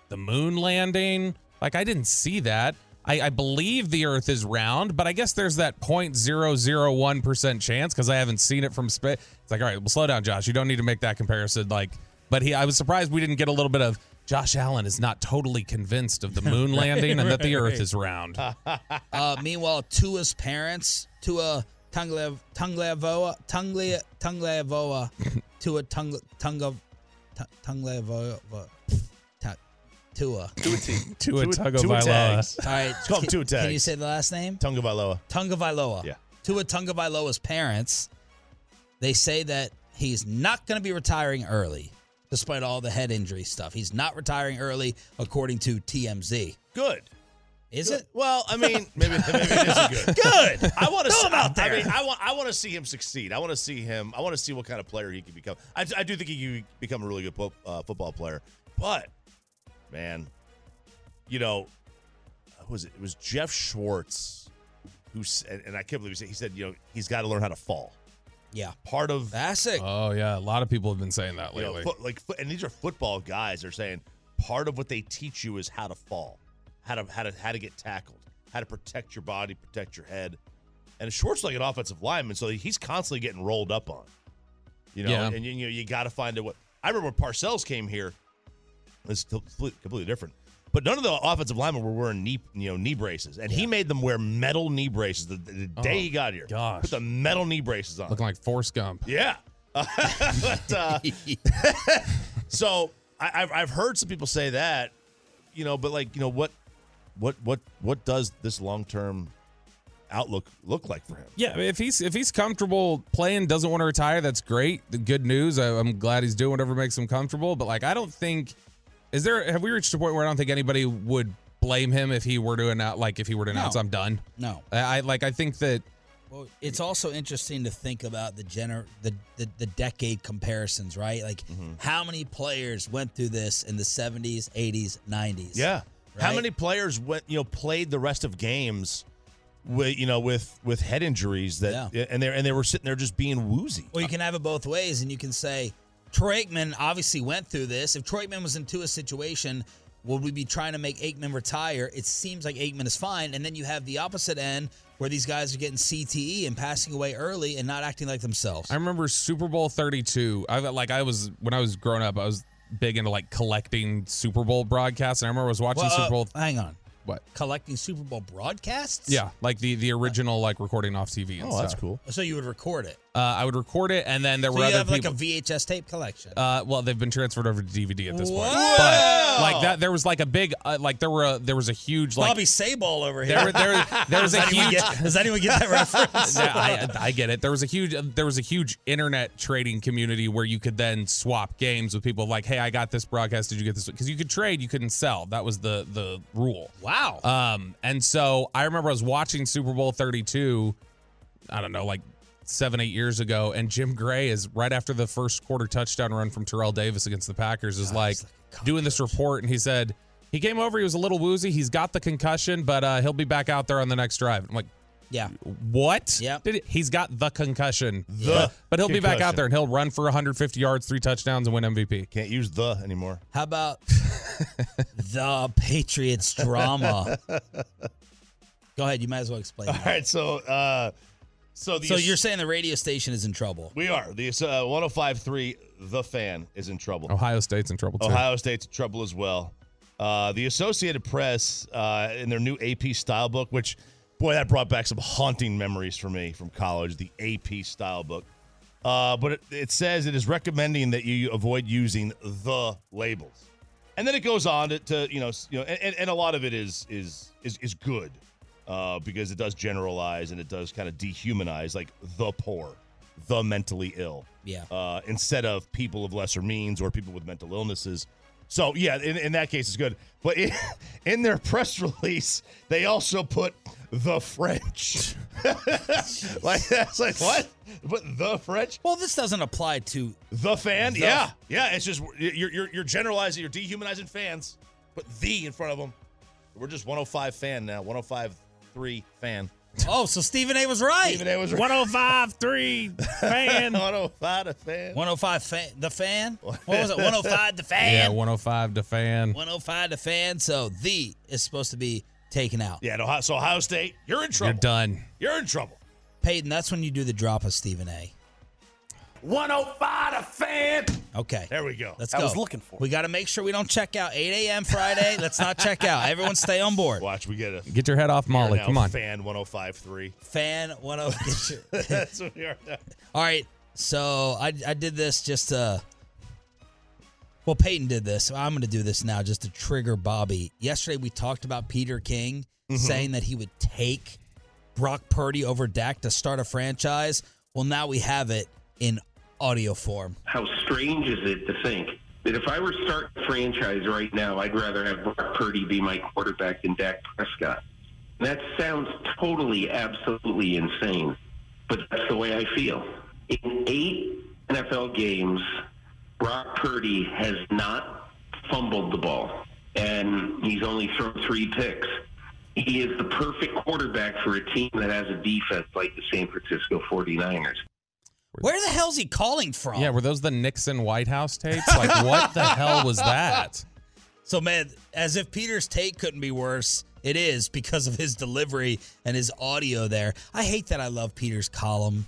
the moon landing. Like, I didn't see that. I, I believe the earth is round, but I guess there's that 0.001% chance because I haven't seen it from space. It's like, all right, well, slow down, Josh. You don't need to make that comparison. Like, but he, I was surprised we didn't get a little bit of Josh Allen is not totally convinced of the moon Right, landing and that the right, earth right. is round. Uh, meanwhile, Tua's parents, Tua Tunglev Tunglevoa Tungle Tunglevoa Tua Tung Tunga Tunglevoa Ta- Tua Tua Tua Tua- Tagovailoa. Tua tags. All right, It's called Tua tags. Can you say the last name? Tunga Vailoa. Tungavailoa. Yeah. Tua Tungavailoa's parents, they say that he's not going to be retiring early, despite all the head injury stuff. He's not retiring early, according to TMZ. Good. Is it? Well, I mean, maybe, maybe it isn't good. Good. I want to Throw see him out there. I mean, I want I want to see him succeed. I want to see him. I want to see what kind of player he can become. I, I do think he can become a really good fo- uh, football player. But man, you know, who was it? It was Geoff Schwartz who said, and I can't believe he said, he said, you know, he's got to learn how to fall. Yeah. Part of That's it. Oh yeah, a lot of people have been saying that you know, lately. foot, like, and these are football guys. They're saying part of what they teach you is how to fall, how to how to how to get tackled, how to protect your body, protect your head. And Schwartz is like an offensive lineman, so he's constantly getting rolled up on. You know, Yeah. and you, you know you got to find a what. I remember when Parcells came here. It's completely, different. But none of the offensive linemen were wearing knee, you know, knee braces, and he made them wear metal knee braces the, the day Oh, he got here. gosh. put the metal knee braces on. Looking like Forrest Gump. Yeah. but, uh, so I, I've I've heard some people say that, you know, but like you know what, what what what does this long term outlook look like for him? Yeah, if he's if he's comfortable playing, doesn't want to retire, that's great. The Good news. I, I'm glad he's doing whatever makes him comfortable. But like, I don't think is there. Have we reached a point where I don't think anybody would blame him if he were to announce like if he were to announce No. I'm done. No. I, I like. I think that Well, it's also interesting to think about the gener the, the, the decade comparisons, right? Like Mm-hmm. how many players went through this in the 70s, 80s, 90s? Yeah. How Right? many players went you know played the rest of games with you know with with head injuries that and they and they were sitting there just being woozy. Well, you can have it both ways, and you can say Troy Aikman obviously went through this. If Troy Aikman was into a situation, would we be trying to make Aikman retire? It seems like Aikman is fine, and then you have the opposite end where these guys are getting CTE and passing away early and not acting like themselves. I remember Super Bowl 32. I like I was when I was growing up, I was big into like collecting Super Bowl broadcasts. And I remember I was watching Well, uh, Super Bowl. hang on. What? Collecting Super Bowl broadcasts? Yeah, like the the original like recording off TV. And Oh, that's cool. So you would record it. Uh, I would record it, and then there So were you other have people. like a VHS tape collection. Uh, well, they've been transferred over to DVD at this point. But like that, there was like a big, uh, like there were a, there was a huge like Bobby Sabol over here. there, were- there, there was a huge. get- does anyone get that reference? Yeah, I, I get it. There was a huge, there was a huge internet trading community where you could then swap games with people. Like, hey, I got this broadcast. Did you get this? Because you could trade, you couldn't sell. That was the the rule. Wow. Um, and so I remember I was watching Super Bowl 32, I don't know, like seven, eight years ago, and Jim Gray is right after the first quarter touchdown run from Terrell Davis against the Packers, is like doing this report, and he said he came over, he was a little woozy, he's got the concussion, but uh, he'll be back out there on the next drive. I'm like, yeah. what? Yeah. Did it, he's got the concussion. The but, but he'll be back out there and he'll run for 150 yards, three touchdowns, and win MVP. Can't use the anymore. How about the Patriots drama? Go ahead. You might as well explain. All that. right, so uh so the So you're saying the radio station is in trouble? we are the uh, 105.3 The Fan is in trouble. Ohio State's in trouble too. Ohio State's in trouble as well. Uh, the Associated Press, uh, in their new AP style book, which, boy, that brought back some haunting memories for me from college, the AP style book. Uh, but it, it says it is recommending that you avoid using the labels. And then it goes on to, to you know, you know, and, and a lot of it is is is is good uh, because it does generalize and it does kind of dehumanize, like the poor, the mentally ill Yeah. uh, instead of people of lesser means or people with mental illnesses. So yeah, in, in that case, it's good. But in, in their press release, they also put the French. like that's like what? But the French? Well, this doesn't apply to The fan? The- yeah, yeah. It's just you're, you're you're generalizing, you're dehumanizing fans. Put the in front of them. We're just 105 fan now. 105.3 fan. Oh, so Stephen A was right. Stephen A was right. 105.3 fan. 105 a fan. 105 fan, the fan. Oh what was it? 105 the fan. Yeah, 105 the fan. 105 the fan. So the is supposed to be taken out. Yeah, no, so Ohio State, you're in trouble. You're done. You're in trouble. Peyton, that's when you do the drop of Stephen A. 105 to fan. Okay. There we go. Let's I go. was looking for it. We got to make sure we don't check out 8 a.m. Friday. Let's not check out. Everyone stay on board. Watch, we get a Get your head off Molly. now Come on. fan 105.3. Fan 10. That's what we are now. All right. So I, I did this just to. Well, Peyton did this. I'm going to do this now just to trigger Bobby. Yesterday, we talked about Peter King mm-hmm. saying that he would take Brock Purdy over Dak to start a franchise. Well, now we have it in audio form. How strange is it to think that if I were starting a franchise right now, I'd rather have Brock Purdy be my quarterback than Dak Prescott. That sounds totally, absolutely insane, but that's the way I feel. In eight NFL games, Brock Purdy has not fumbled the ball, and he's only thrown three picks. He is the perfect quarterback for a team that has a defense like the San Francisco 49ers. Where the hell's he calling from? Yeah, were those the Nixon White House tapes? Like, what the hell was that? So, man, as if Peter's take couldn't be worse, it is because of his delivery and his audio there. I hate that I love Peter's column.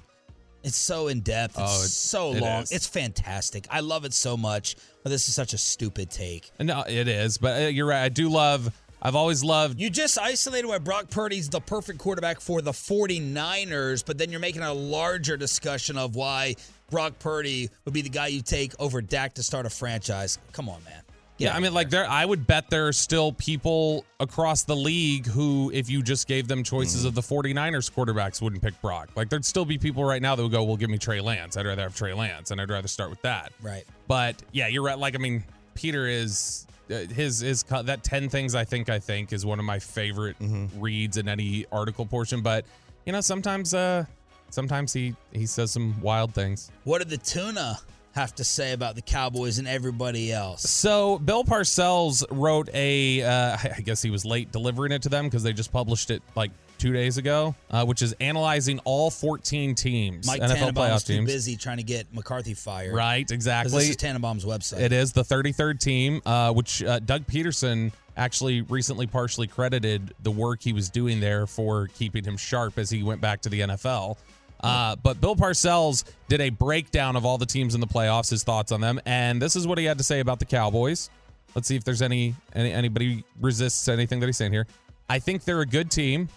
It's so in depth. It's Oh, it- so it long. is. It's fantastic. I love it so much. But this is such a stupid take. No, it is, but uh, you're right. I do love. I've always loved. You just isolated why Brock Purdy's the perfect quarterback for the 49ers, but then you're making a larger discussion of why Brock Purdy would be the guy you take over Dak to start a franchise. Come on, man. Yeah, I mean, like there, I would bet there are still people across the league who, if you just gave them choices hmm. of the 49ers quarterbacks, wouldn't pick Brock. Like there'd still be people right now that would go, "Well, give me Trey Lance. I'd rather have Trey Lance, and I'd rather start with that." Right. But yeah, you're right. Like I mean, Peter is his his that 10 things I think I think is one of my favorite reads in any article portion. But you know, sometimes uh sometimes he he says some wild things. What did the tuna have to say about the Cowboys and everybody else? So Bill Parcells wrote a, uh, I guess he was late delivering it to them because they just published it like two days ago, uh, which is analyzing all 14 teams, Mike NFL playoff too teams. busy trying to get McCarthy fired. Right, 'Cause exactly. This is Tannenbaum's website. It is the 33rd team, uh, which uh, Doug Pederson actually recently partially credited the work he was doing there for keeping him sharp as he went back to the NFL. Uh, but Bill Parcells did a breakdown of all the teams in the playoffs, his thoughts on them, and this is what he had to say about the Cowboys. Let's see if there's any, any anybody resists anything that he's saying here. I think they're a good team.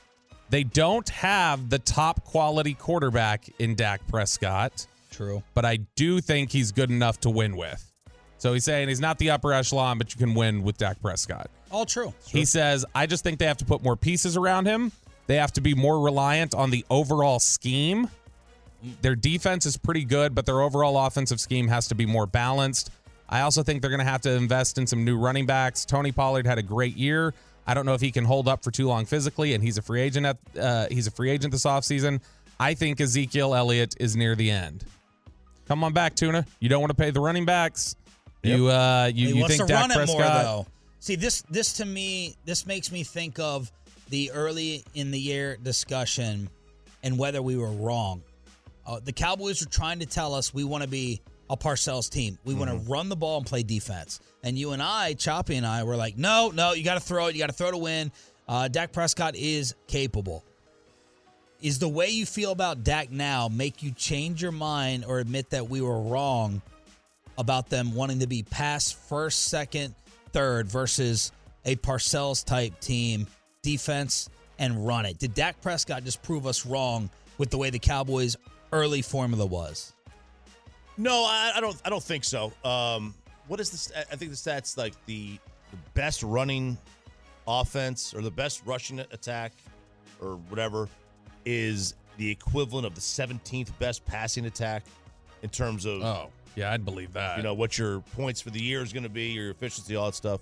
They don't have the top quality quarterback in Dak Prescott. True. But I do think he's good enough to win with. So he's saying he's not the upper echelon, but you can win with Dak Prescott. All true. He says, I just think they have to put more pieces around him. They have to be more reliant on the overall scheme. Their defense is pretty good, but their overall offensive scheme has to be more balanced. I also think they're going to have to invest in some new running backs. Tony Pollard had a great year. I don't know if he can hold up for too long physically, and he's a free agent at uh, he's a free agent this offseason. I think Ezekiel Elliott is near the end. Come on back, Tuna. You don't want to pay the running backs. You uh you, he you think Dak run it Prescott more though. See this this to me this makes me think of the early in the year discussion and whether we were wrong. Uh, the Cowboys were trying to tell us we want to be a Parcells team. We want Mm-hmm. to run the ball and play defense. And you and I, Choppy and I, were like, no, no, you got to throw it. You got to throw to win. Uh, Dak Prescott is capable. Is the way you feel about Dak now make you change your mind or admit that we were wrong about them wanting to be pass first, second, third versus a Parcells type team, defense and run it? Did Dak Prescott just prove us wrong with the way the Cowboys' early formula was? No, I, I don't. I don't think so. Um, what is this? I think the stats like the, the best running offense or the best rushing attack or whatever is the equivalent of the 17th best passing attack in terms of Oh. Yeah, I'd believe that. You know what your points for the year is going to be, your efficiency, all that stuff.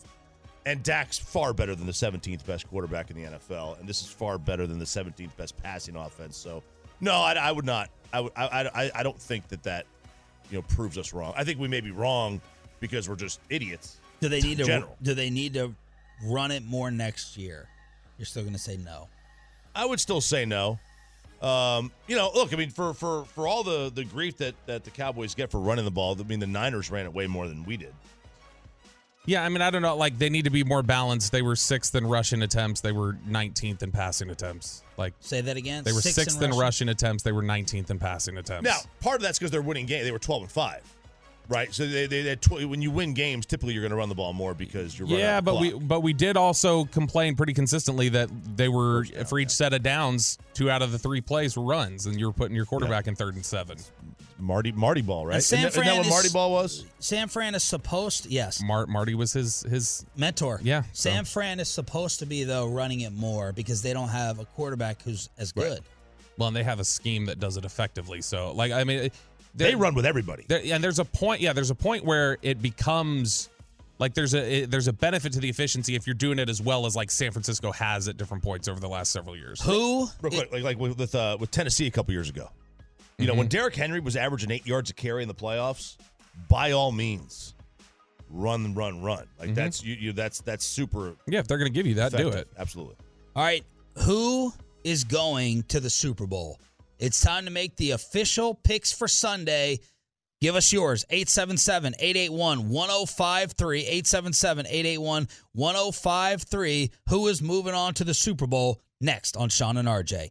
And Dak's far better than the 17th best quarterback in the NFL, and this is far better than the 17th best passing offense. So, no, I, I would not. I would. I, I, I don't think that that you know proves us wrong. I think we may be wrong because we're just idiots. Do they need to? general? Do they need to run it more next year? You're still going to say no. I would still say no. Um, you know, look, I mean, for for for all the the grief that that the Cowboys get for running the ball, I mean, the Niners ran it way more than we did. Yeah, I mean, I don't know. Like, they need to be more balanced. They were sixth in rushing attempts. They were 19th in passing attempts. Like, Say that again. they were Sixth in sixth in rushing? rushing attempts. They were 19th in passing attempts. Now, part of that's because they're winning games. They were twelve and five, right? So they, they, they tw- when you win games, typically you're going to run the ball more because you're running yeah, out the but we but we did also complain pretty consistently that they were for each set of downs, two out of the three plays were runs, and you were putting your quarterback in third and seven. Marty Marty ball, right? And San Isn't that- isn't Fran that what is- Marty ball was? San Fran is supposed. yes, Mar- Marty was his his mentor. Yeah, so- San Fran is supposed to be though running it more because they don't have a quarterback who's as good. Well, and they have a scheme that does it effectively. So, like, I mean, They run with everybody. And there's a point. Yeah, there's a point where it becomes like there's a it, there's a benefit to the efficiency if you're doing it as well as like San Francisco has at different points over the last several years. Who? Real quick, like like with with, uh, with Tennessee a couple years ago. You know, when mm-hmm. Derrick Henry was averaging eight yards a carry in the playoffs, by all means, run, run, run. Like mm-hmm. that's you, you. That's that's super. Yeah, if they're going to give you that, do it. Absolutely. All right, who is going to the Super Bowl? It's time to make the official picks for Sunday. Give us yours 877 881 1053. 877 881 1053. Who is moving on to the Super Bowl next on Sean and RJ?